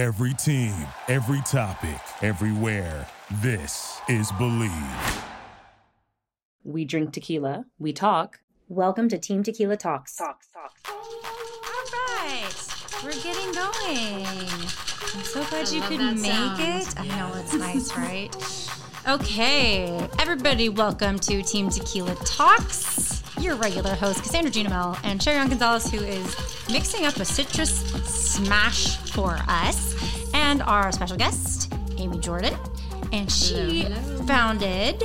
Every team, every topic, everywhere. This is Believe. We drink tequila, we talk. Welcome to Team Tequila Talks. Talks, talks. All right, we're getting going. I'm so glad you could make sound. it. I know it's nice, right? Okay, everybody, welcome to Team Tequila Talks. Your regular host, Cassandra Junamel, and Sharon Gonzalez, who is mixing up a citrus smash for us, and our special guest, Amy Jordan. And she Hello, hello. founded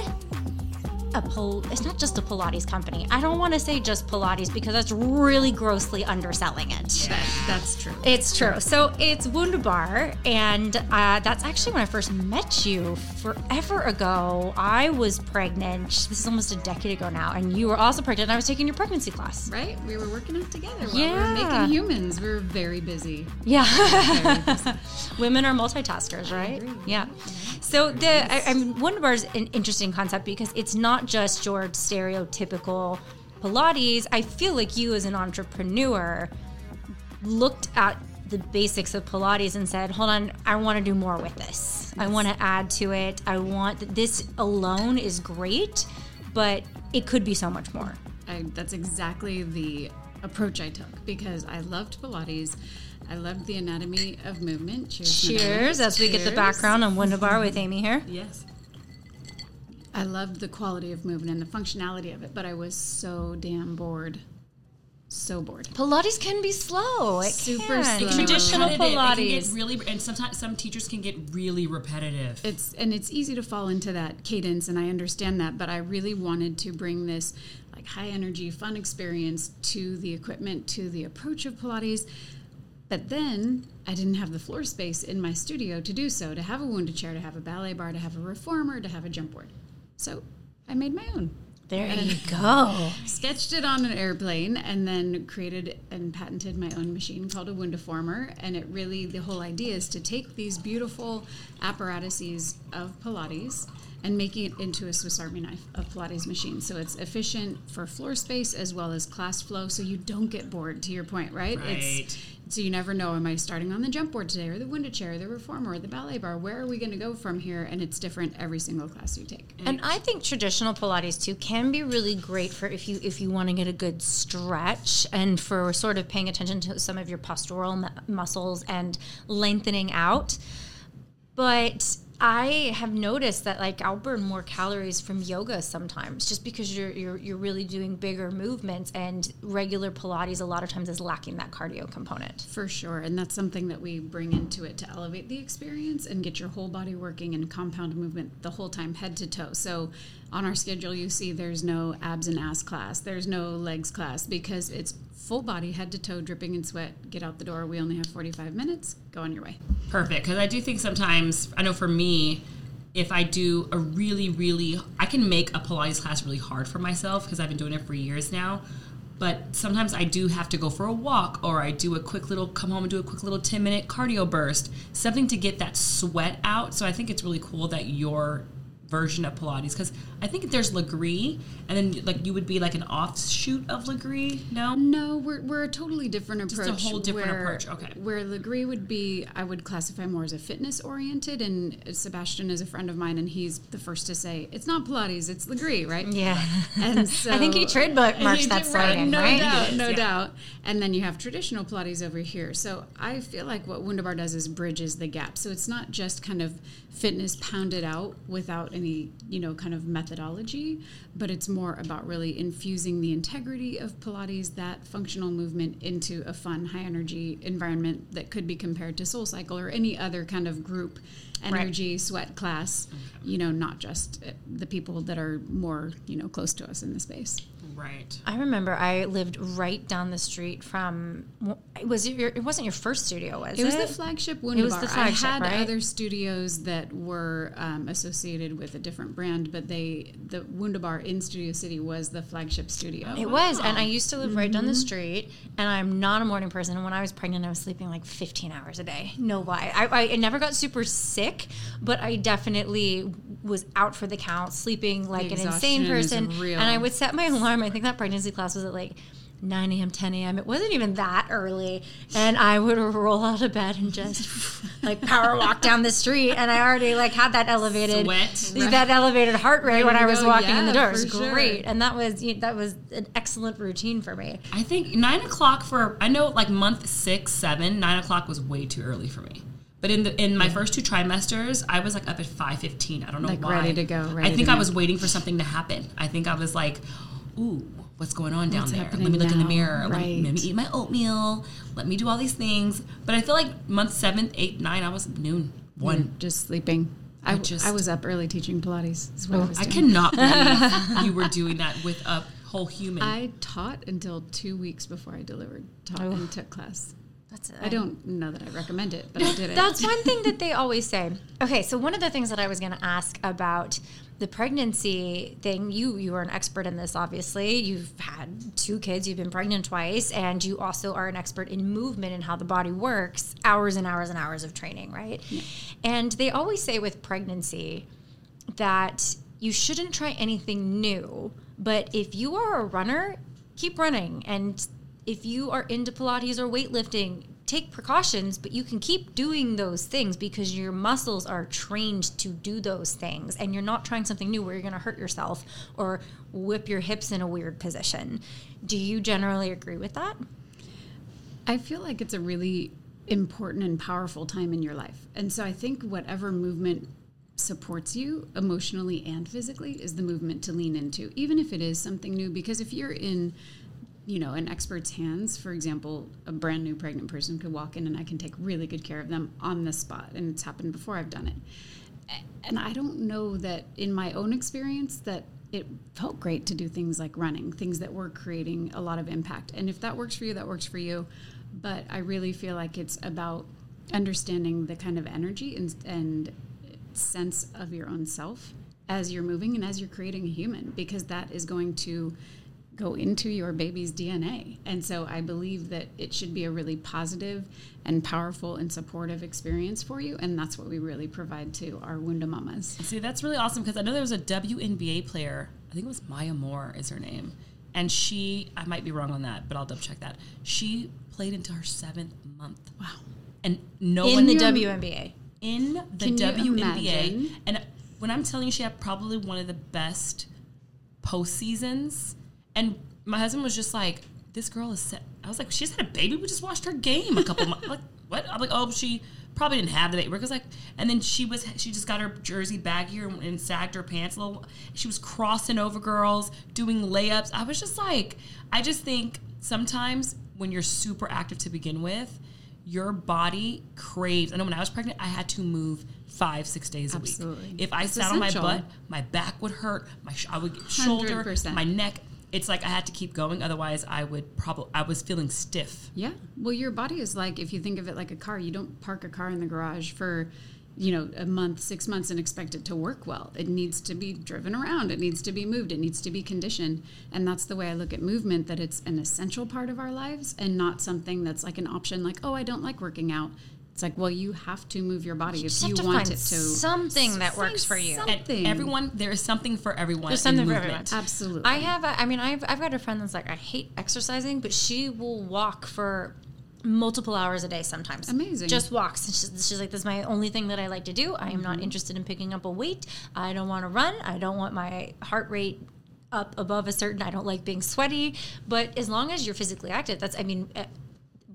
a it's not just a Pilates company. I don't want to say just Pilates because that's really grossly underselling it. That, that's true. It's true. So it's Wundabar, and uh, that's actually when I first met you forever ago. I was pregnant. This is almost a decade ago now, and you were also pregnant. And I was taking your pregnancy class. Right? We were working out together while we Yeah. were making humans. We were very busy. Yeah, women are multitaskers, right? Yeah. So the I, I mean, Wundabar is an interesting concept because it's not just your stereotypical Pilates. I feel like you, as an entrepreneur, looked at the basics of Pilates and said, "Hold on, I want to do more with this. I want to add to it. I want this alone is great, but it could be so much more." I, that's exactly the approach I took because I loved Pilates. I loved the anatomy of movement. Cheers. Cheers, as we get the background on Wundabar with Amy here. Yes. I loved the quality of movement and the functionality of it, but I was so damn bored. So bored. Pilates can be slow. It Super can. slow. Traditional repetitive. It can get Pilates. really, and sometimes some teachers can get really repetitive. It's and it's easy to fall into that cadence, and I understand that. But I really wanted to bring this like high energy, fun experience to the equipment, to the approach of Pilates. But then I didn't have the floor space in my studio to do so. To have a Wunda chair, to have a ballet bar, to have a reformer, to have a jump board. So I made my own. There you go. sketched it on an airplane and then created and patented my own machine called a Wundaformer. And it really, the whole idea is to take these beautiful apparatuses of Pilates and making it into a Swiss Army knife of Pilates machine. So it's efficient for floor space as well as class flow so you don't get bored, to your point, right? Right. It's, so you never know, am I starting on the jump board today or the Wunda chair, or the reformer, or the ballet bar? Where are we going to go from here? And it's different every single class you take. And I think traditional Pilates too can be really great for if you if you want to get a good stretch and for sort of paying attention to some of your postural mu- muscles and lengthening out. But I have noticed that like I'll burn more calories from yoga sometimes just because you're you're you're really doing bigger movements and regular Pilates a lot of times is lacking that cardio component. For sure. And that's something that we bring into it to elevate the experience and get your whole body working in compound movement the whole time, head to toe. So on our schedule, you see there's no abs and ass class, there's no legs class because it's full body, head to toe, dripping in sweat. Get out the door. We only have 45 minutes. Go on your way. Perfect. Because I do think sometimes, I know for me, if I do a really, really, I can make a Pilates class really hard for myself because I've been doing it for years now. But sometimes I do have to go for a walk or I do a quick little, come home and do a quick little 10 minute cardio burst, something to get that sweat out. So I think it's really cool that your version of Pilates because I think there's Lagree and then like you would be like an offshoot of Lagree. No? No, we're, we're a totally different approach. Just a whole different where- approach, okay. Where Lagree would be, I would classify more as a fitness oriented, and Sebastian is a friend of mine, and he's the first to say it's not Pilates, it's Lagree, right? Yeah. And so I think he trademarked marks He that did, right, no right? doubt, no Yeah. doubt. And then you have traditional Pilates over here. So I feel like what Wundabar does is bridges the gap. So it's not just kind of fitness pounded out without any, you know, kind of methodology, but it's more about really infusing the integrity of Pilates, that functional movement, into a fun, high energy environment that could be compared to Soul Cycle or any other kind of group energy sweat class. You know, not just uh, the people that are more, you know, close to us in the space. Right. I remember I lived right down the street from. Was it your? It wasn't your first studio, was it? It was the flagship Wundabar. was the flagship, I had right? other studios that were um, associated with a different brand, but they the Wundabar in Studio City was the flagship studio. It was, and I used to live right down the Mm-hmm. street. And I'm not a morning person. And when I was pregnant, I was sleeping like 15 hours a day. No lie. I, I never got super sick, but I definitely was out for the count, sleeping like an insane person. And I would set my alarm. I think that pregnancy class was at like 9 a.m., 10 a.m. It wasn't even that early. And I would roll out of bed and just like power walk down the street. And I already like had that elevated Sweat. that elevated heart rate when I was go. walking in the door. It was sure. great. And that was that was an excellent routine for me. I think nine o'clock for I know like month six, seven, nine o'clock was way too early for me. But in the in my first two trimesters, I was like up at five fifteen. I don't know Like, why. ready to go, Ready I think I was waiting for something to happen. I think I was like, ooh, what's going on down there? Let me look in the now? mirror. Let, me, let me eat my oatmeal. Let me do all these things. But I feel like month seven, eight, nine, I was noon, one. You're just sleeping. I, just- I was up early teaching Pilates. What I, oh, I cannot believe you were doing that with a whole human. I taught until two weeks before I delivered. Taught oh. and took class. That's I don't know that I recommend it, but I did it. That's one thing that they always say. Okay, so one of the things that I was going to ask about the pregnancy thing, you you are an expert in this obviously. You've had two kids, you've been pregnant twice, and you also are an expert in movement and how the body works, hours and hours and hours of training, right? And they always say with pregnancy that you shouldn't try anything new, but if you are a runner, keep running and if you are into Pilates or weightlifting, take precautions, but you can keep doing those things because your muscles are trained to do those things. And you're not trying something new where you're going to hurt yourself or whip your hips in a weird position. Do you generally agree with that? I feel like it's a really important and powerful time in your life. And so I think whatever movement supports you emotionally and physically is the movement to lean into, even if it is something new. Because if you're in, you know, an expert's hands, for example, a brand new pregnant person could walk in and I can take really good care of them on the spot. And it's happened before I've done it. And I don't know that in my own experience that it felt great to do things like running, things that were creating a lot of impact. And if that works for you, that works for you. But I really feel like it's about understanding the kind of energy and, and sense of your own self as you're moving and as you're creating a human, because that is going to go into your baby's DNA. And so I believe that it should be a really positive and powerful and supportive experience for you. And that's what we really provide to our Wunda mamas. See, that's really awesome because I know there was a WNBA player. I think it was Maya Moore is her name, and she. I might be wrong on that, but I'll double check that. She played into her seventh month. Wow. And no In one the you- WNBA. in the Can you WNBA. imagine? And when I'm telling you, she had probably one of the best postseasons. And my husband was just like, "This girl is set." I was like, "She's had a baby. We just watched her game a couple months." Like, what? I'm like, "Oh, she probably didn't have the baby." Because like, and then she was she just got her jersey baggier and, and sagged her pants a little. She was crossing over girls, doing layups. I was just like, I just think sometimes when you're super active to begin with your body craves. I know when I was pregnant, I had to move five, six days a Absolutely. week. If I It's sat on my butt, my back would hurt. My sh- I would get shoulder, 100%. my neck. It's like I had to keep going, otherwise I would probably I was feeling stiff. Yeah. Well, your body is like, if you think of it like a car, you don't park a car in the garage for, you know, a month, six months and expect it to work well. It needs to be driven around. It needs to be moved. It needs to be conditioned. And that's the way I look at movement, that it's an essential part of our lives and not something that's like an option, like, oh, I don't like working out. It's like, well, you have to move your body if you to want find it to. something that works for you. And everyone, there is something for everyone. There's in something for everyone. Absolutely. I have, a, I mean, I've, I've got a friend that's like, I hate exercising, but she will walk for multiple hours a day sometimes. Amazing. Just walks. And she's, she's like, this is my only thing that I like to do. I am not interested in picking up a weight. I don't want to run. I don't want my heart rate up above a certain, I don't like being sweaty. But as long as you're physically active, that's, I mean, eh,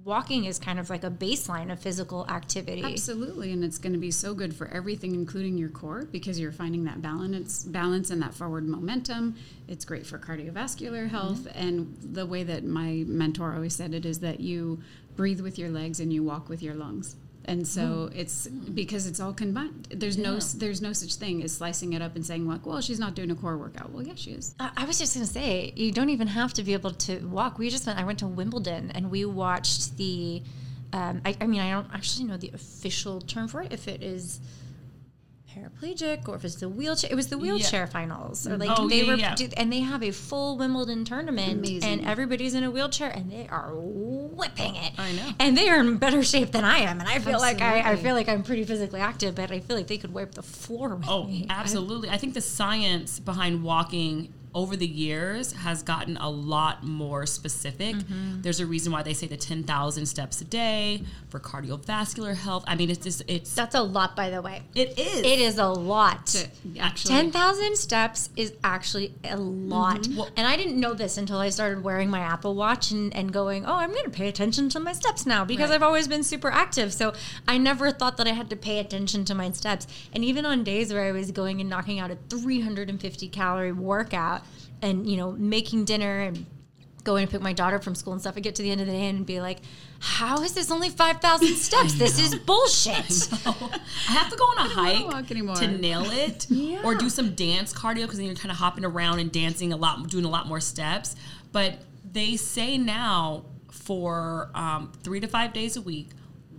walking is kind of like a baseline of physical activity. Absolutely, and it's going to be so good for everything, including your core, because you're finding that balance, balance and that forward momentum. It's great for cardiovascular health, mm-hmm. and the way that my mentor always said it is that you breathe with your legs and you walk with your lungs. And so it's because it's all combined. There's no there's no such thing as slicing it up and saying like, well, she's not doing a core workout. Well, yeah, she is. I I was just gonna say you don't even have to be able to walk. We just went. I went to Wimbledon and we watched the. Um, I, I mean, I don't actually know the official term for it. If it is paraplegic or if it's the wheelchair, it was the wheelchair finals. Or like Oh, they yeah, were, yeah. and they have a full Wimbledon tournament, Amazing. and everybody's in a wheelchair and they are whipping it. I know. and they are in better shape than I am. And I feel like I, I feel like I'm pretty physically active, but I feel like they could wipe the floor with Oh, me. I- absolutely. I think the science behind walking over the years has gotten a lot more specific. Mm-hmm. There's a reason why they say the 10,000 steps a day for cardiovascular health. I mean, it's just, it's, That's a lot, by the way. it is. It is a lot. Actually, 10,000 steps is actually a lot. Well- and I didn't know this until I started wearing my Apple Watch and, and going, oh, I'm going to pay attention to my steps now because Right. I've always been super active. So I never thought that I had to pay attention to my steps. And even on days where I was going and knocking out a 350 calorie workout and, you know, making dinner and going to pick my daughter from school and stuff, I get to the end of the day and be like, how is this only 5,000 steps? This is bullshit. I have to go on a hike to nail it, or do some dance cardio because then you're kind of hopping around and dancing a lot, doing a lot more steps. But they say now for um, three to five days a week,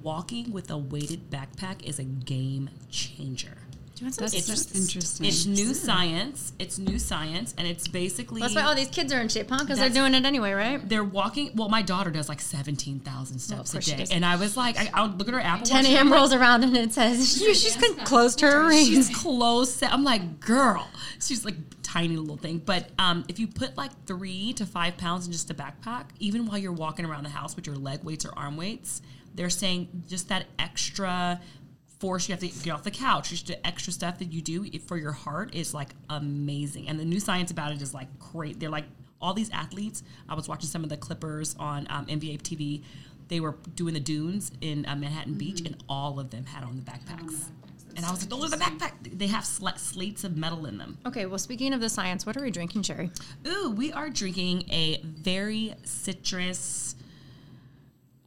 walking with a weighted backpack is a game changer. That's It's just interesting. It's new science. It's new science, and it's basically That's why all these kids are in shape, huh? Because they're doing it anyway, right? they're walking. Well, my daughter does like seventeen thousand steps a day, and I was like, I, I would look at her Apple 10 Watch, a.m. I'm like, rolls around and it says she's closed her She's rings. close. set. I'm like, girl. She's like tiny little thing. But um, if you put like three to five pounds in just a backpack, even while you're walking around the house with your leg weights or arm weights, they're saying just that extra force you have to get off the couch, just the extra stuff that you do for your heart is like amazing. And the new science about it is like great. They're like all these athletes. I was watching some of the Clippers on um, NBA TV. They were doing the dunes in uh, Manhattan Beach, and all of them had on the backpacks. And I was like, those are the backpack. They have sl- slates of metal in them. Okay, well, speaking of the science, what are we drinking, Sherry? Ooh, we are drinking a very citrus.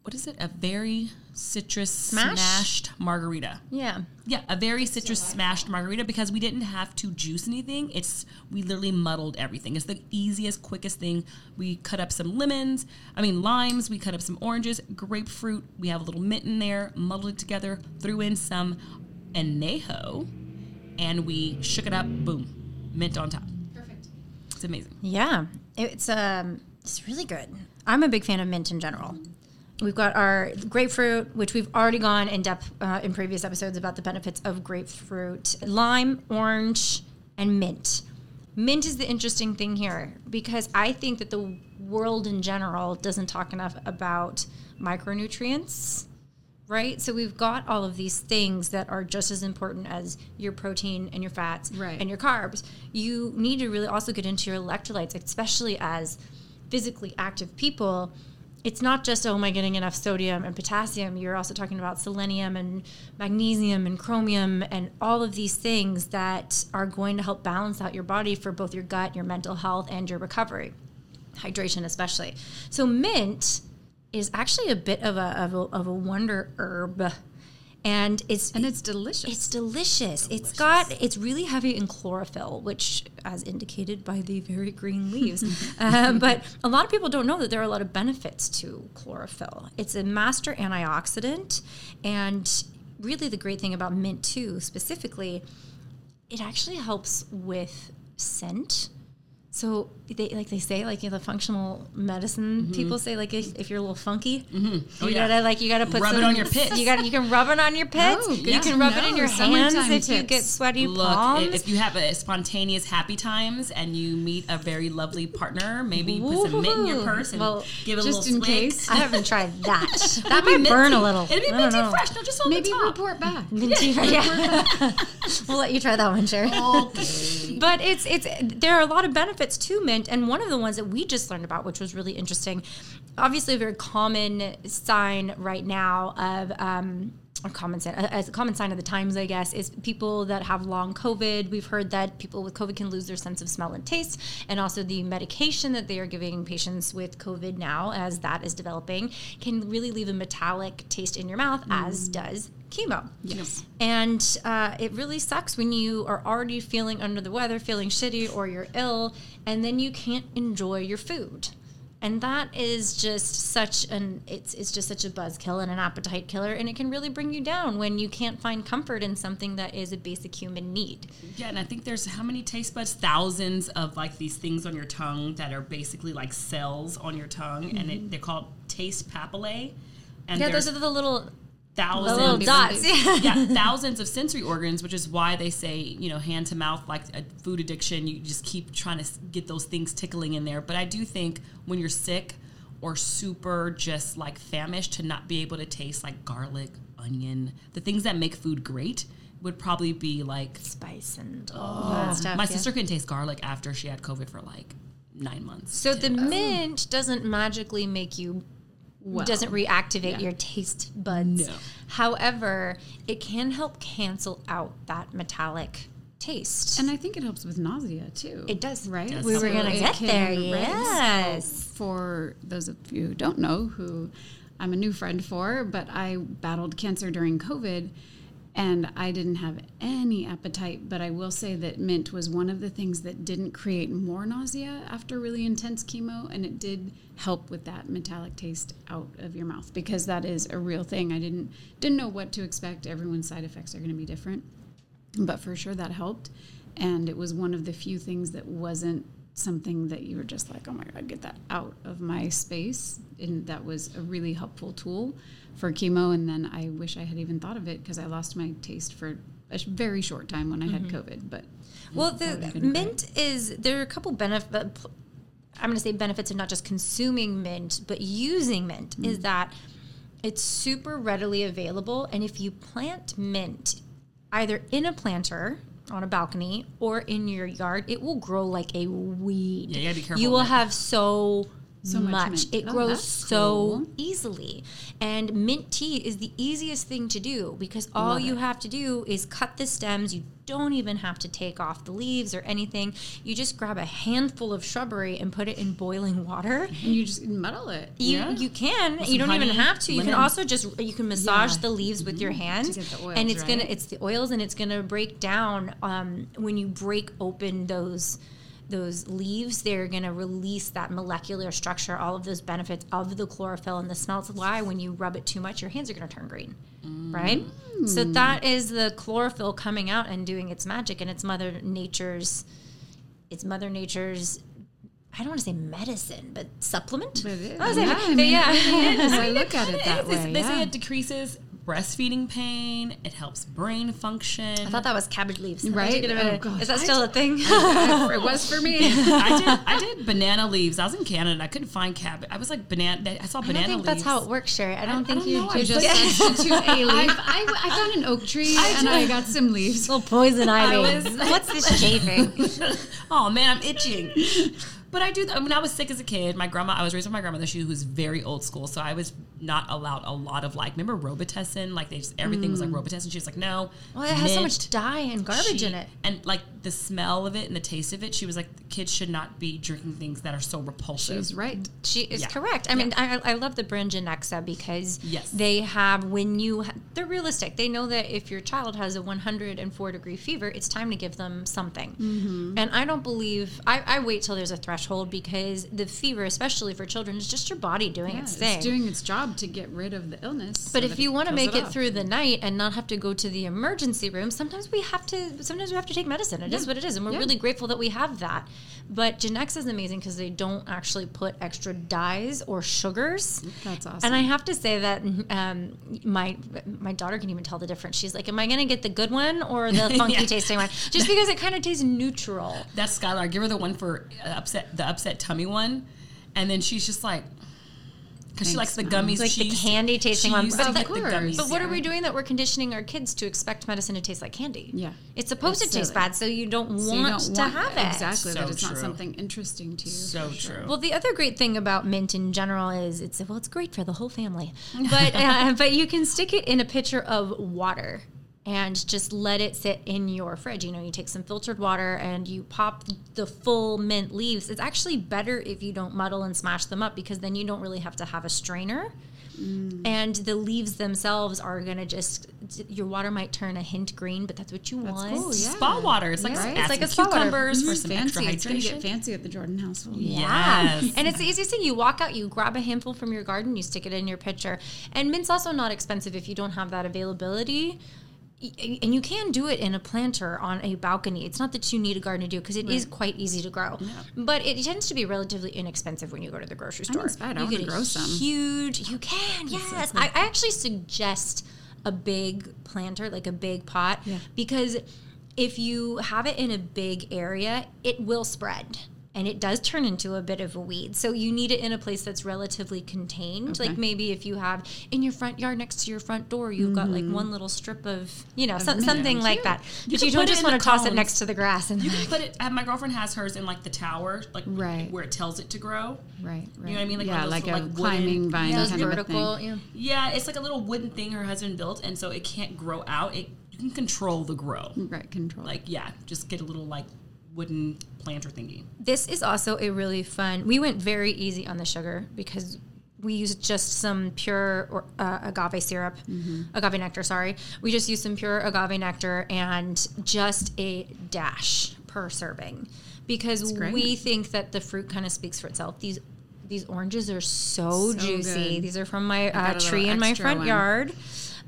What is it? A very citrus Smash? smashed margarita. Yeah. Yeah, a very citrus smashed margarita because we didn't have to juice anything. It's we literally muddled everything. It's the easiest, quickest thing. We cut up some lemons, I mean limes, we cut up some oranges, grapefruit, we have a little mint in there, muddled it together, threw in some anejo, and we shook it up, boom, mint on top. Perfect. It's amazing. Yeah. It's um it's really good. I'm a big fan of mint in general. We've got our grapefruit, which we've already gone in depth uh, in previous episodes about the benefits of grapefruit, lime, orange, and mint. Mint is the interesting thing here because I think that the world in general doesn't talk enough about micronutrients, right? So we've got all of these things that are just as important as your protein and your fats Right. and your carbs. You need to really also get into your electrolytes, especially as physically active people. It's not just, oh, am I getting enough sodium and potassium? You're also talking about selenium and magnesium and chromium and all of these things that are going to help balance out your body for both your gut, your mental health, and your recovery. Hydration, especially. So, mint is actually a bit of a, of a, of a wonder herb. And it's and it's delicious. it's delicious. It's got it's really heavy in chlorophyll, which, as indicated by the very green leaves. um, but a lot of people don't know that there are a lot of benefits to chlorophyll. It's a master antioxidant, and really the great thing about mint too, specifically, it actually helps with scent. So they like they say like you know, the functional medicine mm-hmm. people say like if, if you're a little funky, mm-hmm. Oh, you yeah. gotta like you gotta put Rub it on your pits. You got you can rub it on your oh, pits. Oh, you can rub it in your Summertime hands if you get sweaty Look, palms. if you have a spontaneous happy times and you meet a very lovely partner, maybe you put some mint in your purse and Well, give it a just little in case. I haven't tried that. that might burn a little. It'd be minty know. fresh, no, just on Maybe the top. report back. Minty, yeah. we'll let you try that one, Sherry. Okay. But it's it's there are a lot of benefits to mint, and one of the ones that we just learned about, which was really interesting, obviously a very common sign right now of. Um, a common sign, as a common sign of the times, I guess, is people that have long COVID. We've heard that people with COVID can lose their sense of smell and taste, and also the medication that they are giving patients with COVID now, as that is developing, can really leave a metallic taste in your mouth, as does chemo. Yes. And uh, it really sucks when you are already feeling under the weather, feeling shitty, or you're ill, and then you can't enjoy your food. And that is just such an it's it's just such a buzzkill and an appetite killer, and it can really bring you down when you can't find comfort in something that is a basic human need. Yeah, and I think there's how many taste buds? Thousands of like these things on your tongue that are basically like cells on your tongue, and it, they're called taste papillae. And Yeah, those are the little thousands dots. Yeah. yeah, thousands of sensory organs, which is why they say, you know, hand to mouth, like a food addiction, you just keep trying to get those things tickling in there. But I do think when you're sick or super just like famished to not be able to taste like garlic, onion, the things that make food great would probably be like, Spice and uh, all that stuff. my yeah. sister couldn't taste garlic after she had COVID for like nine months. So the mint doesn't magically make you doesn't reactivate yeah. your taste buds. No. However, it can help cancel out that metallic taste. And I think it helps with nausea too. It does. right? Does we were gonna get there. right? Yes. For those of you who don't know, who I'm a new friend for, but I battled cancer during COVID and I didn't have any appetite. But I will say that mint was one of the things that didn't create more nausea after really intense chemo. And it did help with that metallic taste out of your mouth because that is a real thing. I didn't didn't know what to expect. Everyone's side effects are going to be different but for sure that helped and it was one of the few things that wasn't something that you were just like oh my god get that out of my space and that was a really helpful tool for chemo and then i wish i had even thought of it because i lost my taste for a very short time when i had covid but Well, the mint is there are a couple benefits. I'm going to say benefits of not just consuming mint, but using mint Mm. is that it's super readily available, and if you plant mint either in a planter on a balcony or in your yard, it will grow like a weed. Yeah, you gotta be careful You will have so. So much much. mint. It Oh, grows so cool. easily. And mint tea is the easiest thing to do because all Love you it. have to do is cut the stems. You don't even have to take off the leaves or anything. You just grab a handful of shrubbery and put it in boiling water. and you just muddle it You Yeah. you can. With you don't even have to. You can also just you can massage Yeah. the leaves with your hands, get and it's gonna it's the oils, and it's gonna break down um, when you break open those those leaves. They're gonna release that molecular structure, all of those benefits of the chlorophyll and the smell. It's why when you rub it too much, your hands are gonna turn green, right? So mm. that is the chlorophyll coming out and doing its magic, and it's Mother Nature's. It's Mother Nature's. I don't want to say medicine, but supplement. But it is. I was like, Yeah, I mean, yeah. it is. I look at it that They- way They say it decreases breastfeeding pain. It helps brain function. I thought that was cabbage leaves. Right? I took it a Oh, gosh. Is that I still a thing? it was for me I did. I did banana leaves. I was in Canada. I couldn't find cabbage. I was like banana. I saw I banana don't think leaves. that's how it works, Sherry. I don't think don't you know. do I you just just- substitute a leaf I, I found an oak tree and i got some leaves little poison ivy. was- What's this chafing? oh man, I'm itching. But I do. When I was sick as a kid, my grandma. I was raised with my grandmother. She was very old school, so I was not allowed a lot of like. Remember Robitussin? Like they just everything was like Robitussin. She was like, no. Well, it has so much dye and garbage She- in it. and like the smell of it and the taste of it. She was like, kids should not be drinking things that are so repulsive. she's right She is Yeah. correct. I mean, I, I love the brand Genexa because Yes. they have when you ha- they're realistic. They know that if your child has a 104 degree fever, it's time to give them something. Mm-hmm. And I don't believe I, I wait till there's a threshold because the fever, especially for children, is just your body doing Yeah, its thing. it's doing its job to get rid of the illness But so if you want to make it off. through the night and not have to go to the emergency room, sometimes we have to. Sometimes we have to take medicine. It is what it is, and we're Yeah. really grateful that we have that. But Genex is amazing because they don't actually put extra dyes or sugars. That's awesome. And I have to say that um, my my daughter can even tell the difference. She's like, "Am I going to get the good one or the funky Yeah. tasting one?" Just because it kind of tastes neutral. That's Skylar. Give her the one for uh, upset, the upset tummy one, and then she's just like, because she likes the gummies, Like she the candy tasting she one. But to the- get the Of course. gummies. But what are we doing that we're conditioning our kids to expect medicine to taste like candy? Yeah. It's supposed It's to taste bad, so you don't So you want don't to want- have it. exactly So that it's not something interesting to you So sure. true. Well, the other great thing about mint in general is it's well, it's great for the whole family, but uh, but you can stick it in a pitcher of water and just let it sit in your fridge. You know, you take some filtered water and you pop the full mint leaves. It's actually better if you don't muddle and smash them up because then you don't really have to have a strainer. And the leaves themselves are gonna just your water might turn a hint green, but that's what you want. cool, yeah. Spa water. It's like Yeah. some It's like a spa water. cucumbers for Mhm, some fancy. extra It's gonna hydration. get fancy at the Jordan household. Yeah. Yes. And it's the easiest thing. You walk out, you grab a handful from your garden, you stick it in your pitcher. And mint's also not expensive if you don't have that availability. And you can do it in a planter on a balcony. It's not that you need a garden to do because it is quite easy to grow. But it tends to be relatively inexpensive when you go to the grocery store. inspired. I you wanna get a grow some. huge. You can, yes. I, I actually suggest a big planter, like a big pot, because if you have it in a big area, it will spread. And it does turn into a bit of a weed. So you need it in a place that's relatively contained. Like maybe if you have in your front yard next to your front door, you've got like one little strip of, you know, some, something like that. But you don't just want to toss it next to the grass. And You can put it. uh, My girlfriend has hers in like the tower, like Right. where it tells it to grow. Right, right. You know what I mean? Like yeah, those like a little, like, climbing wooden- vine Yeah, kind of a vertical, thing. yeah. Yeah, it's like a little wooden thing her husband built, and so it can't grow out. It you can control the grow. Right, control. Like yeah, just get a little like wooden planter thingy. This is also a really fun. We went very easy on the sugar because we used just some pure or, uh, agave syrup, agave nectar. Sorry, we just used some pure agave nectar and just a dash per serving because we think that the fruit kind of speaks for itself. These these oranges are so, So juicy. good. These are from my uh, tree in my front one. yard.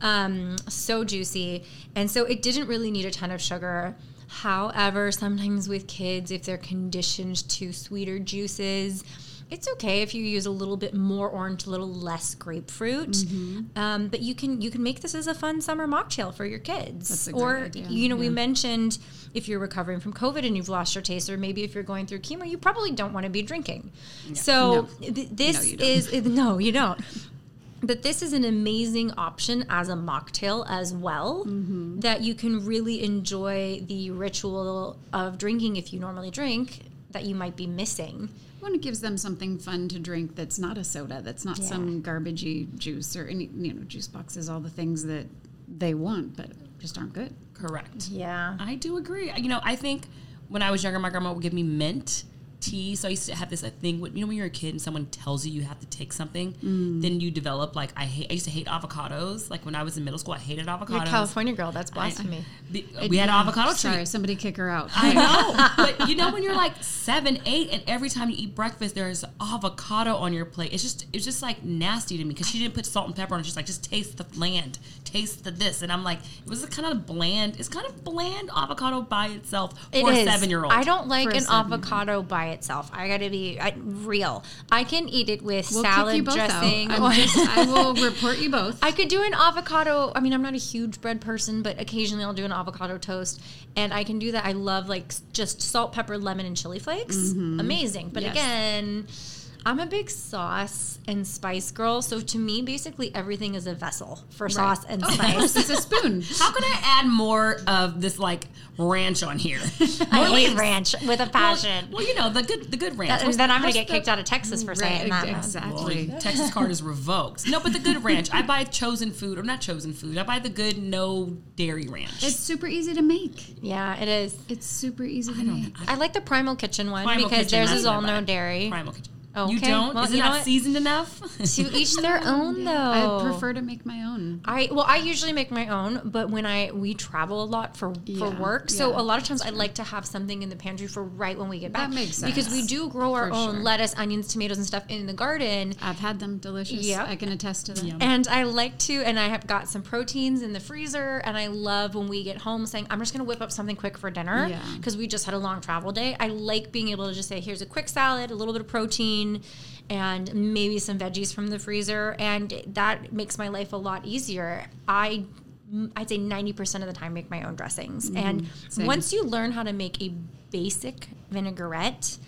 Um, so juicy. And so it didn't really need a ton of sugar. However, sometimes with kids, if they're conditioned to sweeter juices, it's okay if you use a little bit more orange, a little less grapefruit. Mm-hmm. Um, but you can you can make this as a fun summer mocktail for your kids. That's a great or idea, you know, we mentioned if you're recovering from COVID and you've lost your taste, or maybe if you're going through chemo, you probably don't want to be drinking. So th- this don't. is no, you don't. But this is an amazing option as a mocktail as well, Mm-hmm. that you can really enjoy the ritual of drinking if you normally drink that you might be missing. When it gives them something fun to drink that's not a soda, that's not some garbagey juice or any you know juice boxes, all the things that they want but just aren't good. Correct. Yeah. I do agree. You know, I think when I was younger, my grandma would give me mint tea. So I used to have this a thing. With, you know, when you're a kid and someone tells you you have to take something, Mm. then you develop like I hate. I used to hate avocados. Like when I was in middle school, I hated avocados. You're a California girl. That's I- blasphemy. we had avocado tree. Sorry, somebody kick her out. I know, but you know when you're like seven, eight, and every time you eat breakfast, there's avocado on your plate. It's just, it's just like nasty to me because she didn't put salt and pepper on. it. She's like, just taste the land, taste the this, and I'm like, it was a kind of bland. It's kind of bland avocado by itself It for is. a seven year old. I don't like an avocado by itself. I got to be I, real. I can eat it with We'll salad kick you both dressing. just, I will report you both. I could do an avocado. I mean, I'm not a huge bread person, but occasionally I'll do an avocado toast, and I can do that. I love like just salt, pepper, lemon, and chili flakes. Mm-hmm. Amazing. But Yes. again, I'm a big sauce and spice girl, so to me, basically everything is a vessel for sauce and oh, spice. it's a spoon. How can I add more of this like ranch on here? I More hate like- ranch with a passion. Well, you know the good, the good ranch. That- What's then I'm going to what's get kicked out of Texas for saying that. exactly. Well, Texas card is revoked. No, but the good ranch. I buy chosen food, or not chosen food. I buy the good no dairy ranch. It's super easy to make. Yeah, it is. It's super easy to make. I like the Primal Kitchen one Primal because Kitchen, theirs is all no dairy. Primal Kitchen. Oh, You don't? Well, is it you know not what? seasoned enough? To each their own, though. I prefer to make my own. I well, I usually make my own, but when I we travel a lot for for Yeah, work, so yeah, a lot of times I like to have something in the pantry for right when we get back. That makes because we sense. do grow our For own sure. lettuce, onions, tomatoes, and stuff in the garden. I've had them delicious. Yep. I can attest to them. And I like to, and I have got some proteins in the freezer, and I love when we get home saying, I'm just gonna whip up something quick for dinner Yeah. because we just had a long travel day. I like being able to just say, here's a quick salad, a little bit of protein, and maybe some veggies from the freezer, and that makes my life a lot easier. I I'd say 90% of the time make my own dressings. Mm-hmm. and same. once you learn how to make a basic vinaigrette,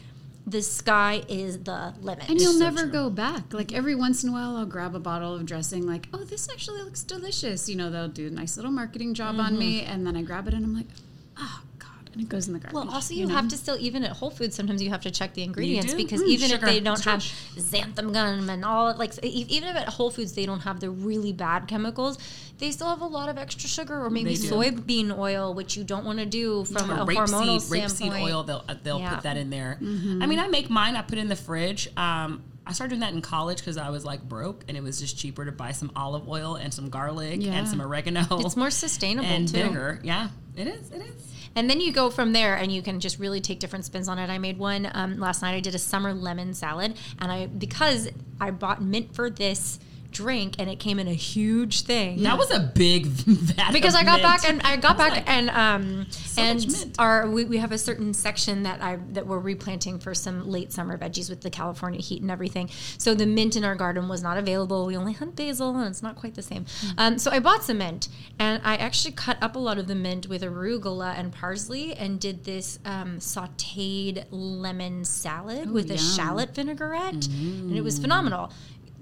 the sky is the limit. And you'll so never true. go back. Like mm-hmm. every once in a while, I'll grab a bottle of dressing. Like, oh, this actually looks delicious. You know, they'll do a nice little marketing job mm-hmm. on me, and then I grab it and I'm like, oh god, and it goes in the garbage. Well, also you, know? have to still even at Whole Foods sometimes you have to check the ingredients because Mm, even sugar. if they don't have xanthan gum and all like even if at Whole Foods they don't have the really bad chemicals, they still have a lot of extra sugar or maybe soybean oil, which you don't want to do from a hormonal rapeseed, rapeseed standpoint. oil. They'll uh, they'll Yeah. put that in there. I mean, I make mine. I put it in the fridge. Um, I started doing that in college because I was like broke, and it was just cheaper to buy some olive oil and some garlic Yeah. and some oregano. It's more sustainable and too. vinegar. Yeah, it is. It is. And then you go from there and you can just really take different spins on it. I made one um, last night. I did a summer lemon salad. And I, because I bought mint for this drink, and it came in a huge thing. That was a big vat because of I got mint. back and I got back like, and um and our we, we have a certain section that I that we're replanting for some late summer veggies with the California heat and everything. So the mint in our garden was not available. We only had basil and it's not quite the same. Mm. Um, so I bought some mint and I actually cut up a lot of the mint with arugula and parsley and did this um, sautéed lemon salad with a shallot vinaigrette and it was phenomenal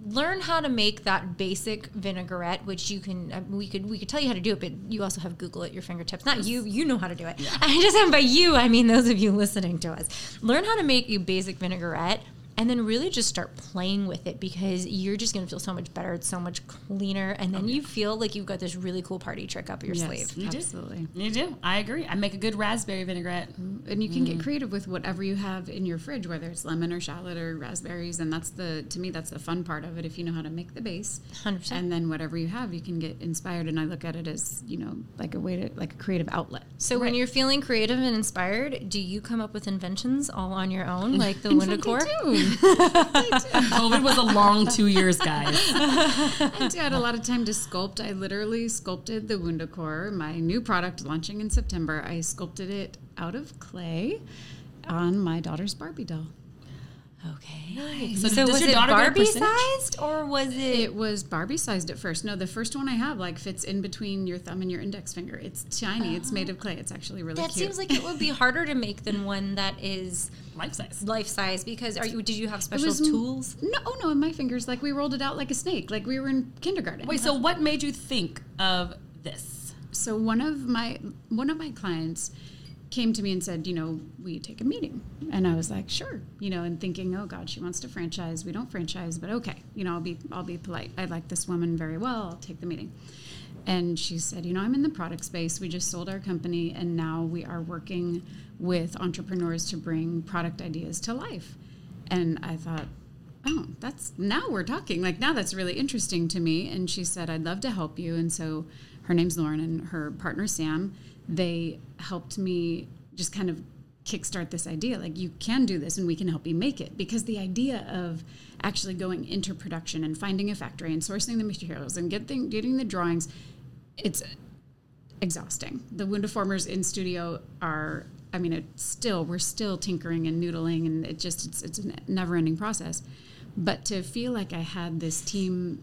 learn how to make that basic vinaigrette which you can uh, we could we could tell you how to do it but you also have google at your fingertips. Not you you know how to do it. I just by you i mean those of you listening to us. Learn how to make a basic vinaigrette and then really just start playing with it because you're just going to feel so much better it's so much cleaner and then oh, you feel like you've got this really cool party trick up your sleeve You do. absolutely. You do. I agree. I make a good raspberry vinaigrette. Mm-hmm. And you can get mm-hmm. creative with whatever you have in your fridge, whether it's lemon or shallot or raspberries. And that's the, to me, that's the fun part of it. If you know how to make the base, 100%. and then whatever you have, you can get inspired. And I look at it as you know, like a way to, like a creative outlet. so when you're feeling creative and inspired do you come up with inventions all on your own like the Wunda Core COVID was a long two years, guys. I had a lot of time to sculpt. I literally sculpted the Wunda Core, my new product launching in September. I sculpted it out of clay on my daughter's Barbie doll. Okay. So, So, was your it Barbie sized or was it? It was Barbie sized at first. No, the first one I have like fits in between your thumb and your index finger. It's tiny. It's made of oh. clay. It's actually really that cute. seems like it would be harder to make than one that is Life size. life size because are you? Did you have special was- tools? No, oh no, in my fingers, like we rolled it out like a snake, like we were in kindergarten. Wait, so what made you think of this? so one of my one of my clients came to me and said, you know, we take a meeting, and I was like, sure, you know, and thinking, oh God, she wants to franchise. We don't franchise, but okay, you know, I'll be I'll be polite. I like this woman very well. I'll take the meeting. And she said, you know, I'm in the product space. We just sold our company, and now we are working with entrepreneurs to bring product ideas to life. And I thought, oh, that's now we're talking. Like now that's really interesting to me. And she said, I'd love to help you. And so her name's Lauren and her partner Sam, they helped me just kind of kickstart this idea. Like you can do this and we can help you make it. Because the idea of actually going into production and finding a factory and sourcing the materials and getting getting the drawings, it's exhausting. The Wundaformers in studio are, I mean, it's still we're still tinkering and noodling, and it just it's it's a never ending process. But to feel like I had this team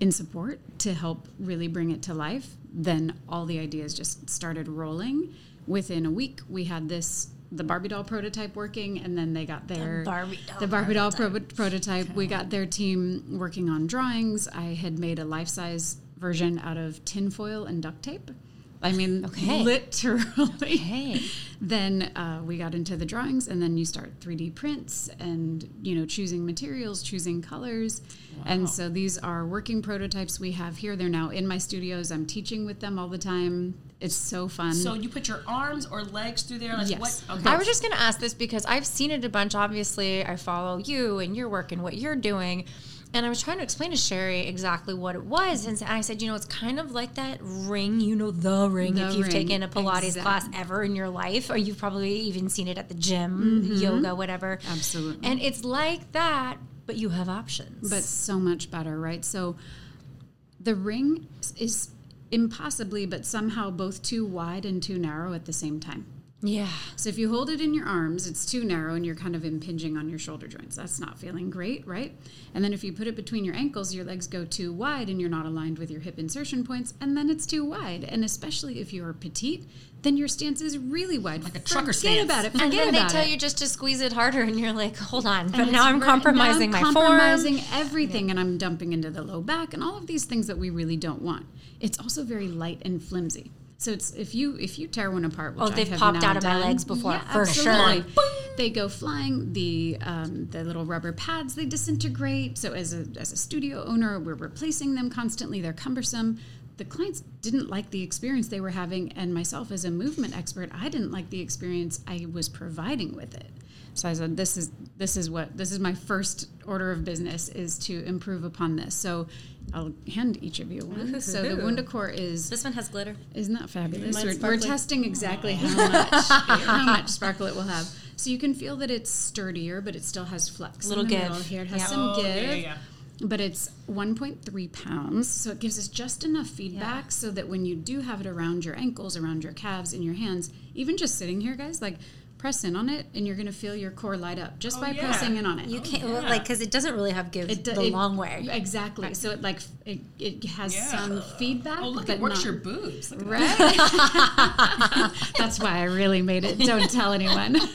in support to help really bring it to life, then all the ideas just started rolling. Within a week, we had this the Barbie doll prototype working, and then they got their Barbie doll the Barbie doll pro- prototype. We got their team working on drawings. I had made a life size version out of tinfoil and duct tape. I mean, Okay. literally. Hey. Then uh, we got into the drawings, and then you start 3D prints and you know choosing materials, choosing colors, and so these are working prototypes we have here. They're now in my studios. I'm teaching with them all the time. It's so fun. So you put your arms or legs through there? Like Yes. what? Okay. I was just going to ask this because I've seen it a bunch. Obviously, I follow you and your work and what you're doing. And I was trying to explain to Sherry exactly what it was. And I said, you know, it's kind of like that ring, you know, the ring, The if you've ring. taken a Pilates Exact- class ever in your life, or you've probably even seen it at the gym, mm-hmm. yoga, whatever. Absolutely. And it's like that, but you have options. but so much better, right? So the ring is impossibly, but somehow both too wide and too narrow at the same time. Yeah. So if you hold it in your arms, it's too narrow and you're kind of impinging on your shoulder joints. That's not feeling great, right? And then if you put it between your ankles, your legs go too wide and you're not aligned with your hip insertion points, and then it's too wide. And especially if you're petite, then your stance is really wide. Like a trucker Forget stance. about it. And Forget then they tell it. you just to squeeze it harder, and you're like, hold on. But And now I'm right- compromising now I'm my compromising form. everything, and I'm dumping into the low back and all of these things that we really don't want. It's also very light and flimsy. So it's if you if you tear one apart, Oh, they've popped out of my legs before, yeah, for sure. absolutely. They go flying. The um, the little rubber pads they disintegrate. So as a as a studio owner, we're replacing them constantly. They're cumbersome. The clients didn't like the experience they were having, and myself as a movement expert, I didn't like the experience I was providing with it. So I said, "This is this is what this is my first order of business is to improve upon this." So I'll hand each of you one. So the Wunda Core is This one has glitter. isn't that fabulous? We're, we're testing exactly how much how much sparkle it will have. So you can feel that it's sturdier, but it still has flex. Little in the give. middle here. It has Yeah. some Oh, give. yeah, yeah, yeah. but it's 1.3 pounds. So it gives us just enough feedback so that when you do have it around your ankles, around your calves, in your hands, even just sitting here, guys, like press in on it and you're going to feel your core light up just oh, by yeah. pressing in on it. You oh, can't well, like because it doesn't really have give It do- the it- long way. Exactly. So it like it, it has Yeah. some feedback, Oh, look, but it works not, your boobs. Look at right. That's why I really made it. Don't tell anyone.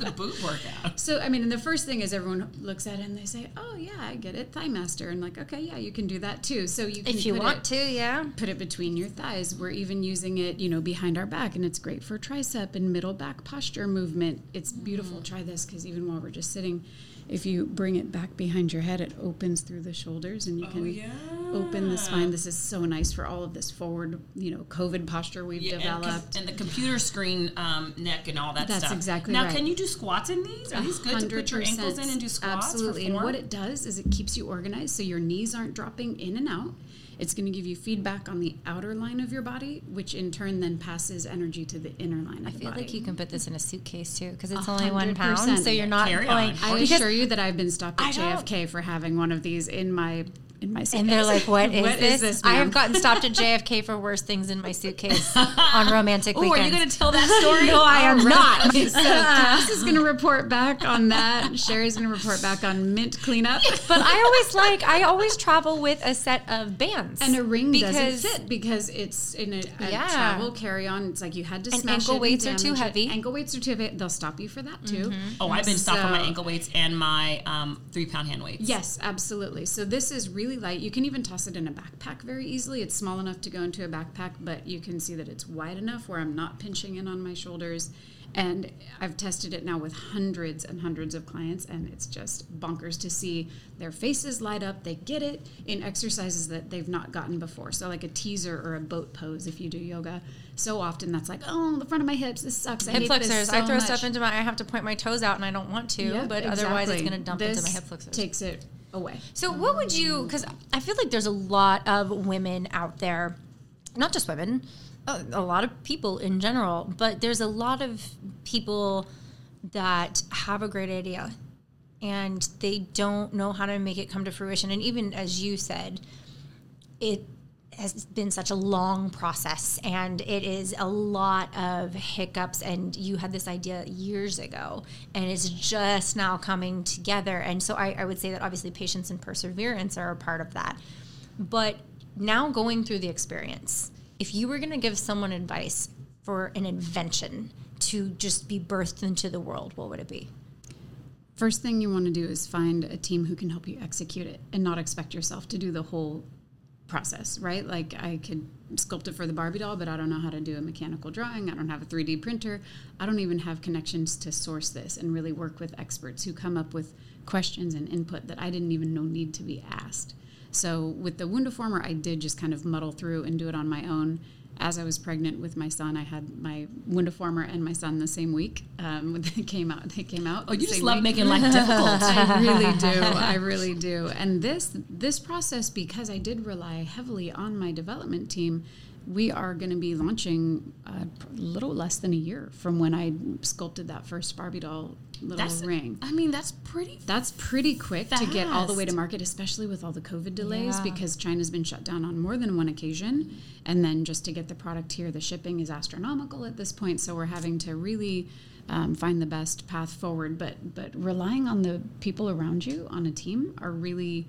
That's a boob workout. So I mean, and the first thing is everyone looks at it and they say, "Oh yeah, I get it, Thigh Master," and like, okay, yeah, you can do that too. So you can If you put want it, to, yeah. put it between your thighs. We're even using it, you know, behind our back, and it's great for tricep and middle back posture movement. It's beautiful. Mm. Try this because even while we're just sitting, if you bring it back behind your head, it opens through the shoulders, and you Oh, can open the spine. This is so nice for all of this forward, you know, COVID posture we've Yeah, developed. and the computer screen um, neck and all that That's stuff. exactly now, right. can you do squats in these? Are these good to put your ankles in and do squats? Absolutely. And what it does is it keeps you organized so your knees aren't dropping in and out. It's going to give you feedback on the outer line of your body, which in turn then passes energy to the inner line of I the feel body. like you can put this in a suitcase too because it's A only one hundred pound, so you're not Carry going. on. I assure you that I've been stopped at I don't- JFK for having one of these in my in my suitcase. and they're like, "What is What this?" is this, I have gotten stopped at JFK for worse things in my suitcase on romantic Oh, weekends. are you going to tell that story? No, I am not. Okay, so Cass is going to report back on that. Sherry's going to report back on mint cleanup. But I always like I always travel with a set of bands And a ring because doesn't fit because it's in a, a Yeah. travel carry on. It's like you had to And smash ankle it weights are too damage it. heavy. Ankle weights are too heavy. They'll stop you for that too. Oh, I've been stopped on my ankle weights and my um, three pound hand weights. Yes, absolutely. So this is really light. You can even toss it in a backpack very easily. It's small enough to go into a backpack, but you can see that it's wide enough where I'm not pinching in on my shoulders. And I've tested it now with hundreds and hundreds of clients, and it's just bonkers to see their faces light up. They get it in exercises that they've not gotten before. So, like a teaser or a boat pose if you do yoga. So often that's like, oh, the front of my hips, this sucks. I hip hate flexors. So I throw much. stuff into my. I have to point my toes out, and I don't want to. Yep, but otherwise, it's going to dump this into my hip flexors. Takes it away. So, what would you? Because I feel like there's a lot of women out there, not just women, a, a lot of people in general, but there's a lot of people that have a great idea and they don't know how to make it come to fruition. And even as you said, it has been such a long process and it is a lot of hiccups and you had this idea years ago and it's just now coming together. And so I, I would say that obviously patience and perseverance are a part of that. But now going through the experience if you were going to give someone advice for an invention to just be birthed into the world what would it be? First thing you want to do is find a team who can help you execute it and not expect yourself to do the whole process, right? Like I could sculpt it for the Barbie doll, but I don't know how to do a mechanical drawing. I don't have a 3D printer. I don't even have connections to source this and really work with experts who come up with questions and input that I didn't even know need to be asked. So with the wound I did just kind of muddle through and do it on my own. As I was pregnant with my son, I had my Wundaformer and my son the same week. Um, they came out. They came out. Oh, you just love week. making life difficult. I really do. I really do. And this this process, because I did rely heavily on my development team, we are going to be launching a little less than a year from when I sculpted that first Barbie doll little That's ring. I mean, that's pretty. That's pretty quick to get all the way to market, especially with all the COVID delays, Yeah. because China's been shut down on more than one occasion. And then just to get the product here, the shipping is astronomical at this point. So we're having to really um, find the best path forward. But but relying on the people around you on a team are really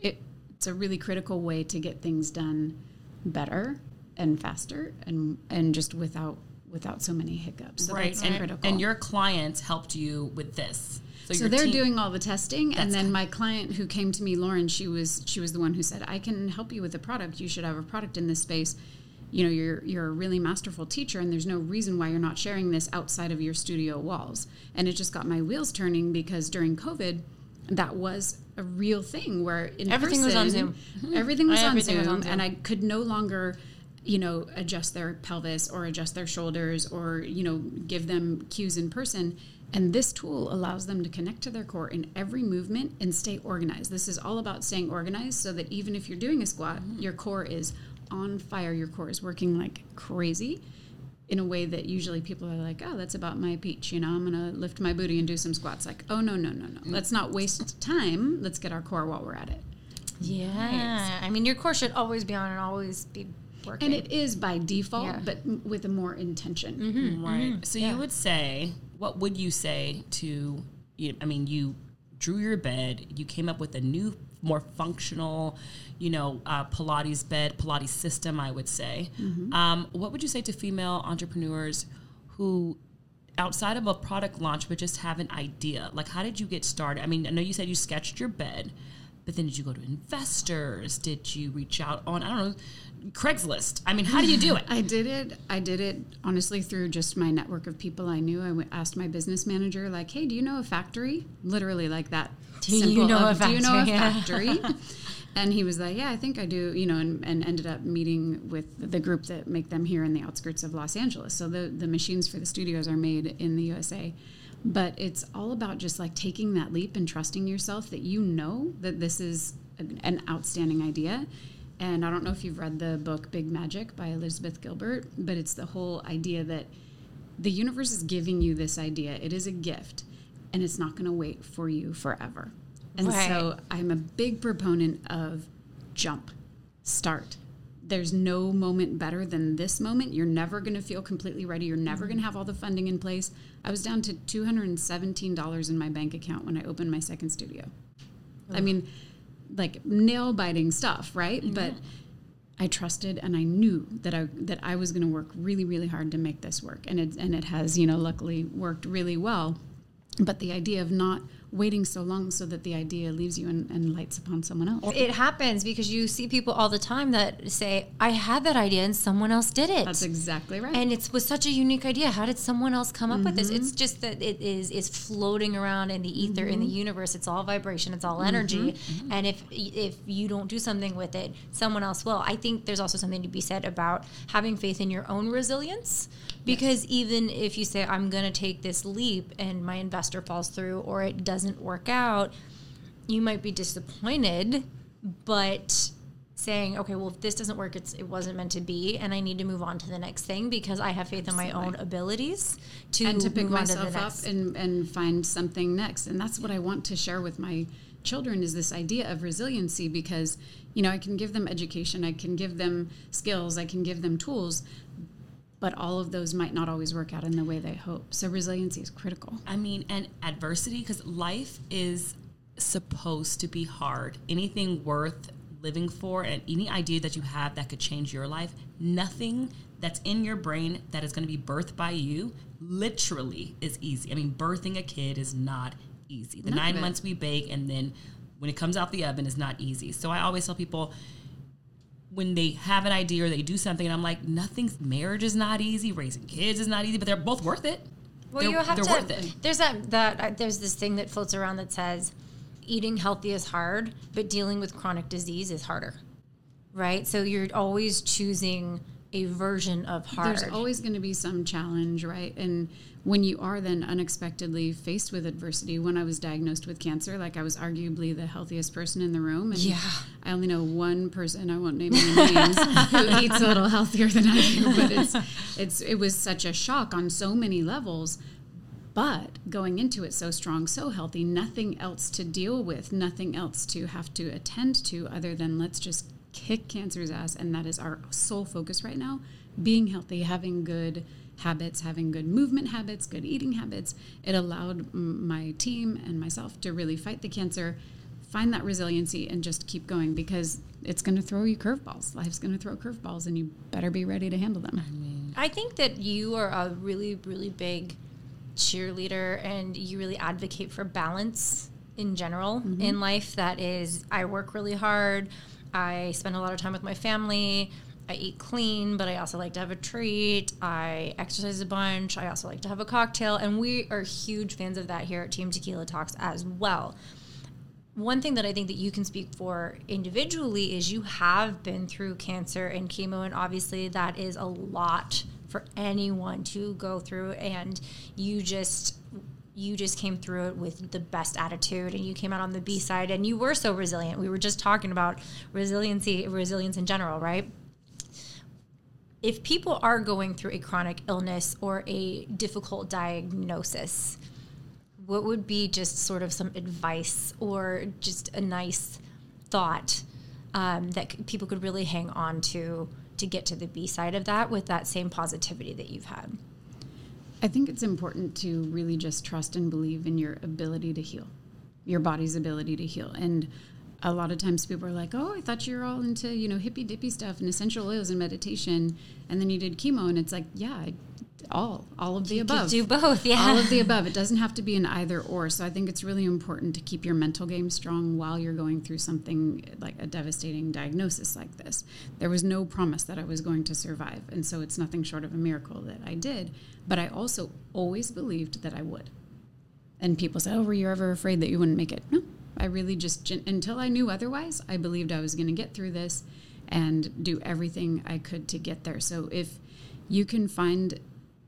it, it's a really critical way to get things done better and faster and and just without without so many hiccups. So right. that's And, critical. and your clients helped you with this. So your they're team- doing all the testing, and then my client who came to me, Lauren, she was she was the one who said, "I can help you with the product. You should have a product in this space. You know, you're you're a really masterful teacher, and there's no reason why you're not sharing this outside of your studio walls." And it just got my wheels turning because during COVID, that was a real thing where in Everything was on Zoom. Everything was, on, Everything Zoom, was on Zoom. and I could no longer you know adjust their pelvis or adjust their shoulders or you know give them cues in person and this tool allows them to connect to their core in every movement and stay organized this is all about staying organized so that even if you're doing a squat mm-hmm. your core is on fire your core is working like crazy in a way that usually people are like, oh, that's about my peach. You know, I'm going to lift my booty and do some squats. Like, oh, no, no, no, no. Let's not waste time. Let's get our core while we're at it. Yeah. I mean, your core should always be on and always be working. And it is by default, Yeah. but m- with a more intention. Right. So you would say, what would you say to? You, I mean, you drew your bed. You came up with a new, more functional, you know, uh, Pilates bed, Pilates system. I would say. Um, what would you say to female entrepreneurs who? Outside of a product launch, but just have an idea. Like, how did you get started? I mean, I know you said you sketched your bed, but then did you go to investors? Did you reach out on, I don't know, Craigslist? I mean, how do you do it? I did it. I did it honestly through just my network of people I knew. I went, asked my business manager, like, "Hey, do you know a factory?" Literally like that. Do you know a of, Do you know a factory? Yeah. factory? and he was like, "Yeah, I think I do." You know, and, and ended up meeting with the group that make them here in the outskirts of Los Angeles. So the the machines for the studios are made in the USA. But it's all about just like taking that leap and trusting yourself that you know that this is an, an outstanding idea. And I don't know if you've read the book Big Magic by Elizabeth Gilbert, but it's the whole idea that the universe is giving you this idea. It is a gift, and it's not going to wait for you forever. And Right. so I'm a big proponent of jump, start. There's no moment better than this moment. You're never going to feel completely ready. You're never going to have all the funding in place. I was down to $217 in my bank account when I opened my second studio. I mean, like nail biting stuff, right? Mm-hmm. But I trusted and I knew that I that I was going to work really really hard to make this work and it and it has, you know, luckily worked really well. But the idea of not waiting so long so that the idea leaves you and, and lights upon someone else. It happens because you see people all the time that say, I had that idea and someone else did it. That's exactly right. and it was such a unique idea. How did someone else come up with this? It's mm-hmm. just that it is is floating around in the ether in the mm-hmm. universe. It's all vibration. It's all energy. Mm-hmm. And if if you don't do something with it, someone else will. I think there's also something to be said about having faith in your own resilience. Because even if you say I'm going to take this leap and my investor falls through or it doesn't work out, you might be disappointed, but saying, okay, well, if this doesn't work, it's, it wasn't meant to be, and I need to move on to the next thing because I have faith in my own abilities to, and to pick on to myself up next. and, and find something next. And that's what I want to share with my children is this idea of resiliency because, you know, I can give them education, I can give them skills, I can give them tools, but all of those might not always work out in the way they hope. So resiliency is critical. I mean, and adversity, because life is supposed to be hard. Anything worth living for and any idea that you have that could change your life, nothing that's in your brain that is going to be birthed by you literally is easy. I mean, birthing a kid is not easy. The None nine months we bake and then when it comes out the oven is not easy. So I always tell people, when they have an idea or they do something, and I'm like, nothing's marriage is not easy, raising kids is not easy, but they're both worth it. Well, They're- you have they're to. worth it. There's that that uh, there's this thing that floats around that says eating healthy is hard, but dealing with chronic disease is harder. Right? So you're always choosing a version of hard. There's always going to be some challenge, right? And when you are then unexpectedly faced with adversity, when I was diagnosed with cancer, like I was arguably the healthiest person in the room. And Yeah. I only know one person, I won't name any names, who eats a little healthier than I do. But it's, it's, it was such a shock on so many levels. But going into it so strong, so healthy, nothing else to deal with, nothing else to have to attend to other than let's just kick cancer's ass. And that is our sole focus right now being healthy, having good habits, having good movement habits, good eating habits. It allowed my team and myself to really fight the cancer, find that resiliency, and just keep going because it's going to throw you curveballs. Life's going to throw curveballs, and you better be ready to handle them. I think that you are a really, really big cheerleader and you really advocate for balance in general mm-hmm. in life. That is, I work really hard, I spend a lot of time with my family. I eat clean, but I also like to have a treat. I exercise a bunch. I also like to have a cocktail. And we are huge fans of that here at Team Tequila Talks as well one thing that I think that you can speak for individually is you have been through cancer and chemo, and obviously that is a lot for anyone to go through. And you just you just came through it with the best attitude, and you came out on the B side, and you were so resilient. We were just talking about resiliency, resilience in general, right? if people are going through a chronic illness or a difficult diagnosis, what would be just sort of some advice or just a nice thought um, that people could really hang on to to get to the B side of that with that same positivity that you've had? I think it's important to really just trust and believe in your ability to heal, your body's ability to heal. And a lot of times people are like, "Oh, I thought you were all into you know hippy dippy stuff and essential oils and meditation, and then you did chemo." And it's like, yeah, I, all all of the You above. do both, yeah. All of the above. It doesn't have to be an either or. So I think it's really important to keep your mental game strong while you're going through something like a devastating diagnosis like this. There was no promise that I was going to survive, and so it's nothing short of a miracle that I did. But I also always believed that I would. And people said, "Oh, were you ever afraid that you wouldn't make it?" No, I really just until I knew otherwise, I believed I was going to get through this and do everything I could to get there. So if you can find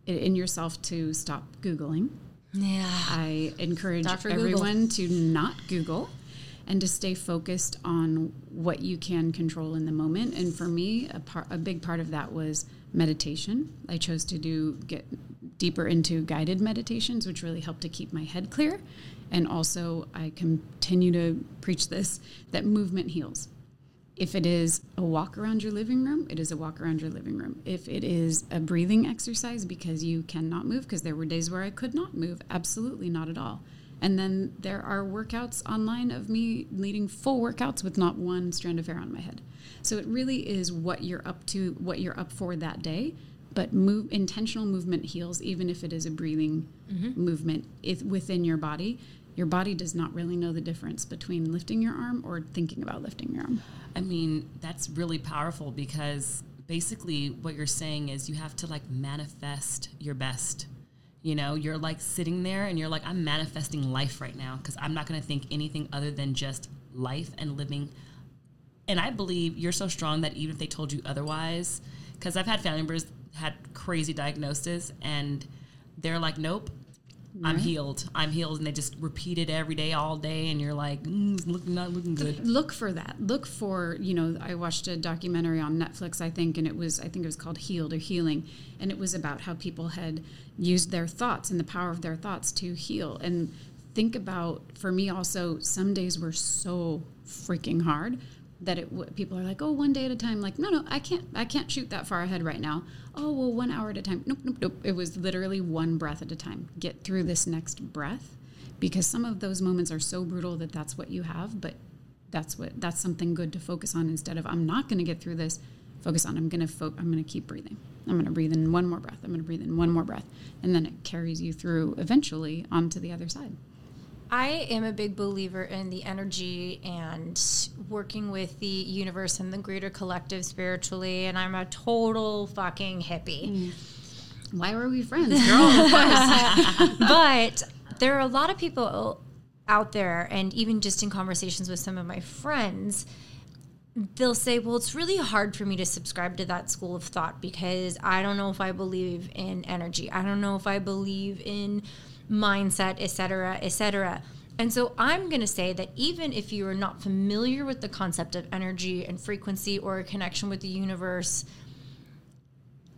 in yourself to stop googling, Yeah. I encourage Dr. Google. everyone to not Google and to stay focused on what you can control in the moment. And for me, a, part, a big part of that was meditation. I chose to do get deeper into guided meditations, which really helped to keep my head clear. And also, I continue to preach this that movement heals. If it is a walk around your living room, it is a walk around your living room. If it is a breathing exercise because you cannot move, because there were days where I could not move, absolutely not at all. And then there are workouts online of me leading full workouts with not one strand of hair on my head. So it really is what you're up to, what you're up for that day. But move intentional movement heals, even if it is a breathing mm-hmm. movement if, within your body. Your body does not really know the difference between lifting your arm or thinking about lifting your arm. I mean, that's really powerful because basically what you're saying is you have to like manifest your best. You know, you're like sitting there and you're like, I'm manifesting life right now because I'm not going to think anything other than just life and living. And I believe you're so strong that even if they told you otherwise, because I've had family members had crazy diagnosis and they're like, nope, I'm healed. I'm healed. And they just repeat it every day, all day. And you're like, mm, look, not looking good. look for that look for you know i watched a documentary on netflix i think and it was i think it was called healed or healing and it was about how people had used their thoughts and the power of their thoughts to heal and think about for me also some days were so freaking hard that it w- people are like oh one day at a time like no no i can't i can't shoot that far ahead right now. Oh well one hour at a time. Nope nope nope. It was literally one breath at a time. Get through this next breath because some of those moments are so brutal that that's what you have but that's what that's something good to focus on instead of i'm not going to get through this. Focus on i'm going to fo- i'm going to keep breathing. I'm going to breathe in one more breath. I'm going to breathe in one more breath. And then it carries you through eventually onto the other side I am a big believer in the energy and working with the universe and the greater collective spiritually, and I'm a total fucking hippie. Mm. why were we friends girl but there are a lot of people out there, and even just in conversations with some of my friends, they'll say, Well, it's really hard for me to subscribe to that school of thought because I don't know if I believe in energy. I don't know if I believe in mindset, et cetera, et cetera. And so I'm going to say that even if you are not familiar with the concept of energy and frequency or a connection with the universe,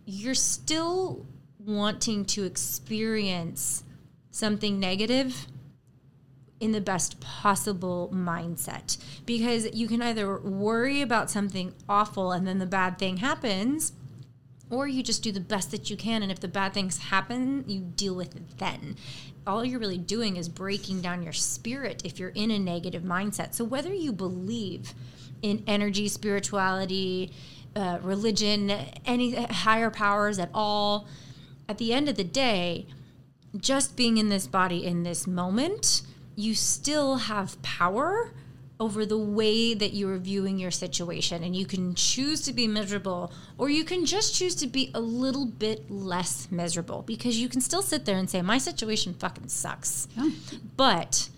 you're still wanting to experience something negative in the best possible mindset because you can either worry about something awful and then the bad thing happens or you just do the best that you can and if the bad things happen you deal with it then. All you're really doing is breaking down your spirit if you're in a negative mindset. So whether you believe in energy spirituality uh, religion any higher powers at all at the end of the day just being in this body in this moment, you still have power over the way that you are viewing your situation. And you can choose to be miserable, or you can just choose to be a little bit less miserable because you can still sit there and say, My situation fucking sucks. But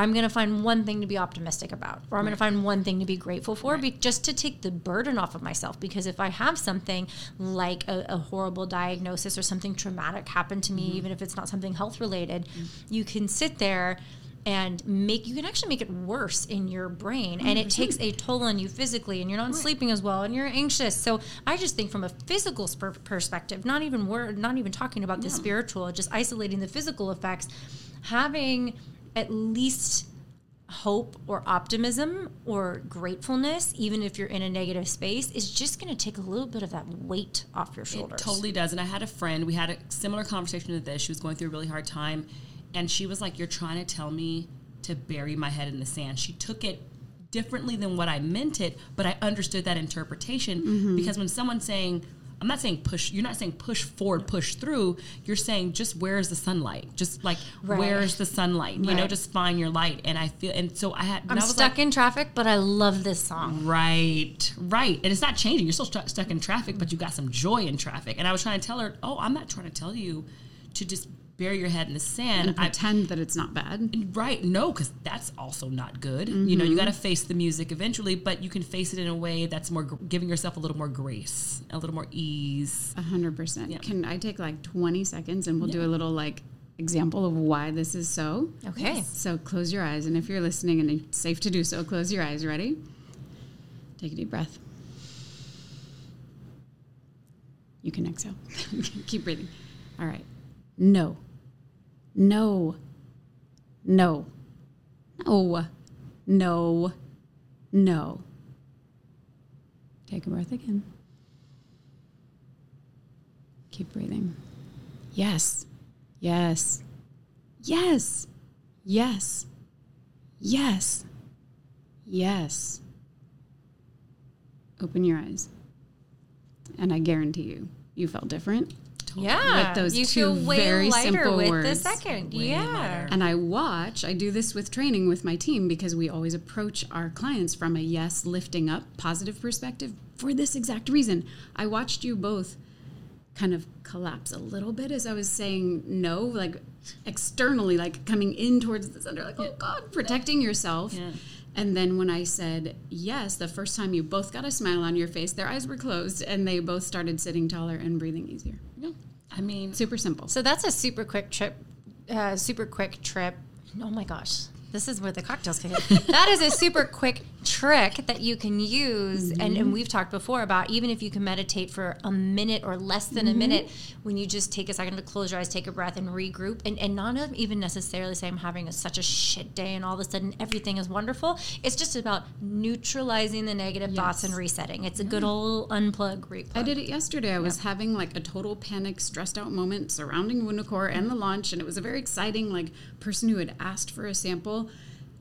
I'm going to find one thing to be optimistic about, or I'm going to find one thing to be grateful for, be, just to take the burden off of myself. Because if I have something like a, a horrible diagnosis or something traumatic happen to me, mm-hmm. even if it's not something health related, mm. you can sit there and make you can actually make it worse in your brain and it takes a toll on you physically and you're not sleeping as well and you're anxious so i just think from a physical sper- perspective not even we're not even talking about the spiritual just isolating the physical effects having at least hope or optimism or gratefulness even if you're in a negative space is just going to take a little bit of that weight off your It shoulders totally does. And I had a friend, we had a similar conversation to this. She was going through a really hard time. And she was like, You're trying to tell me to bury my head in the sand. She took it differently than what I meant it, but I understood that interpretation Mm-hmm. because when someone's saying, I'm not saying push, you're not saying push forward, push through. You're saying just where's the sunlight? Just like, Right. where's the sunlight? You know, just find your light. And I feel, and so I had, i'm I was stuck like, in traffic but i love this song Right, right. And it's not changing. You're still stu- stuck in traffic, but you got some joy in traffic. And I was trying to tell her, oh, I'm not trying to tell you to just bury your head in the sand. and I, pretend that it's not bad. right, no, because that's also not good. You know, you mm-hmm. got to face the music eventually, but you can face it in a way that's more giving yourself a little more grace, a little more ease. A hundred percent. Can I take like twenty seconds and we'll do a little like example of why this is so? Okay. So close your eyes, and if you're listening and it's safe to do so, close your eyes. Ready? Take a deep breath. You can exhale. Keep breathing. All right. No. No. No. No. No. No. Take a breath again. Keep breathing. Yes. Yes. Yes. Yes. Yes. Yes. Open your eyes. And I guarantee you, you felt different. Yeah, With those you two feel way very lighter simple with the second. Way yeah, lighter. And I watch, I do this with training with my team because we always approach our clients from a yes, lifting up, positive perspective for this exact reason. I watched you both kind of collapse a little bit as I was saying no, like externally, like coming in towards the center, like, oh God, protecting yourself. Yeah. And then when I said yes, the first time you both got a smile on your face, their eyes were closed and they both started sitting taller and breathing easier. No, I mean, Super simple. So that's a super quick trip. Uh, super quick trip. Oh my gosh. This is where the cocktails kick in. that is a super quick trick that you can use. And, and mm-hmm. we've talked before about even if you can meditate for a minute or less than a mm-hmm. minute, when you just take a second to close your eyes, take a breath, and regroup, and, and not even necessarily say I'm having a, such a shit day and all of a sudden everything is wonderful. It's just about neutralizing the negative thoughts and resetting. It's a good old unplug, replug. I did it yesterday. I was having like a total panic, stressed out moment surrounding Wunda Core and the launch, and it was a very exciting like person who had asked for a sample,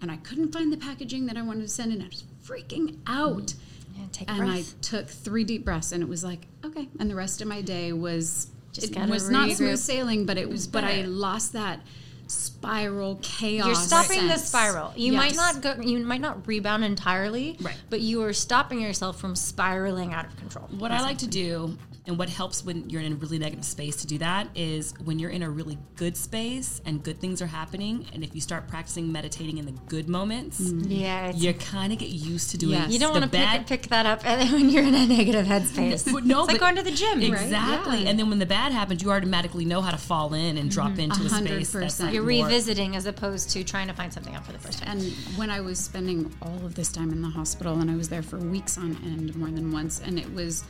and I couldn't find the packaging that I wanted to send, and I was freaking out. Yeah, And I took three deep breaths, and it was like okay. And the rest of my day was Just it was not smooth sailing, but it was. But I lost that spiral chaos. You're stopping the spiral. You might not go. You might not rebound entirely, Right. But you are stopping yourself from spiraling out of control. What I like to do, and what helps when you're in a really negative space to do that, is when you're in a really good space and good things are happening, and if you start practicing meditating in the good moments, mm. Yeah, it's, you kind of get used to doing. Yes. you don't want to pick, pick that up when you're in a negative headspace. No, it's like going to the gym. right? Exactly, Yeah. and then when the bad happens, you automatically know how to fall in and drop mm-hmm. into a, A hundred space. That's percent. like You're more- revisiting as opposed to trying to find something out for the first time. And when I was spending all of this time in the hospital, and I was there for weeks on end, more than once, and it was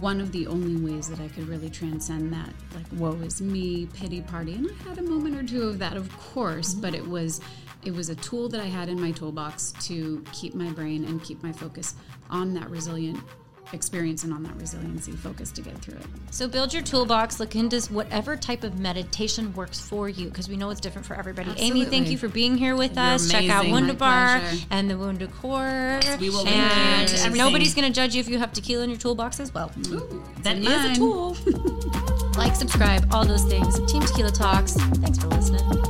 one of the only ways that I could really transcend that, like, woe is me, pity party. And I had a moment or two of that, of course, but it was. It was a tool that I had in my toolbox to keep my brain and keep my focus on that resilient experience and on that resiliency focus to get through it. So build your toolbox. Look into whatever type of meditation works for you because we know it's different for everybody. Amy, thank you for being here with us. Check out amazing. Wundabar and the Wunda Core. We will link it and to everything. nobody's going to judge you if you have tequila in your toolbox as well. That is mine. a tool. Like, subscribe, all those things. Team Tequila Talks. Thanks for listening.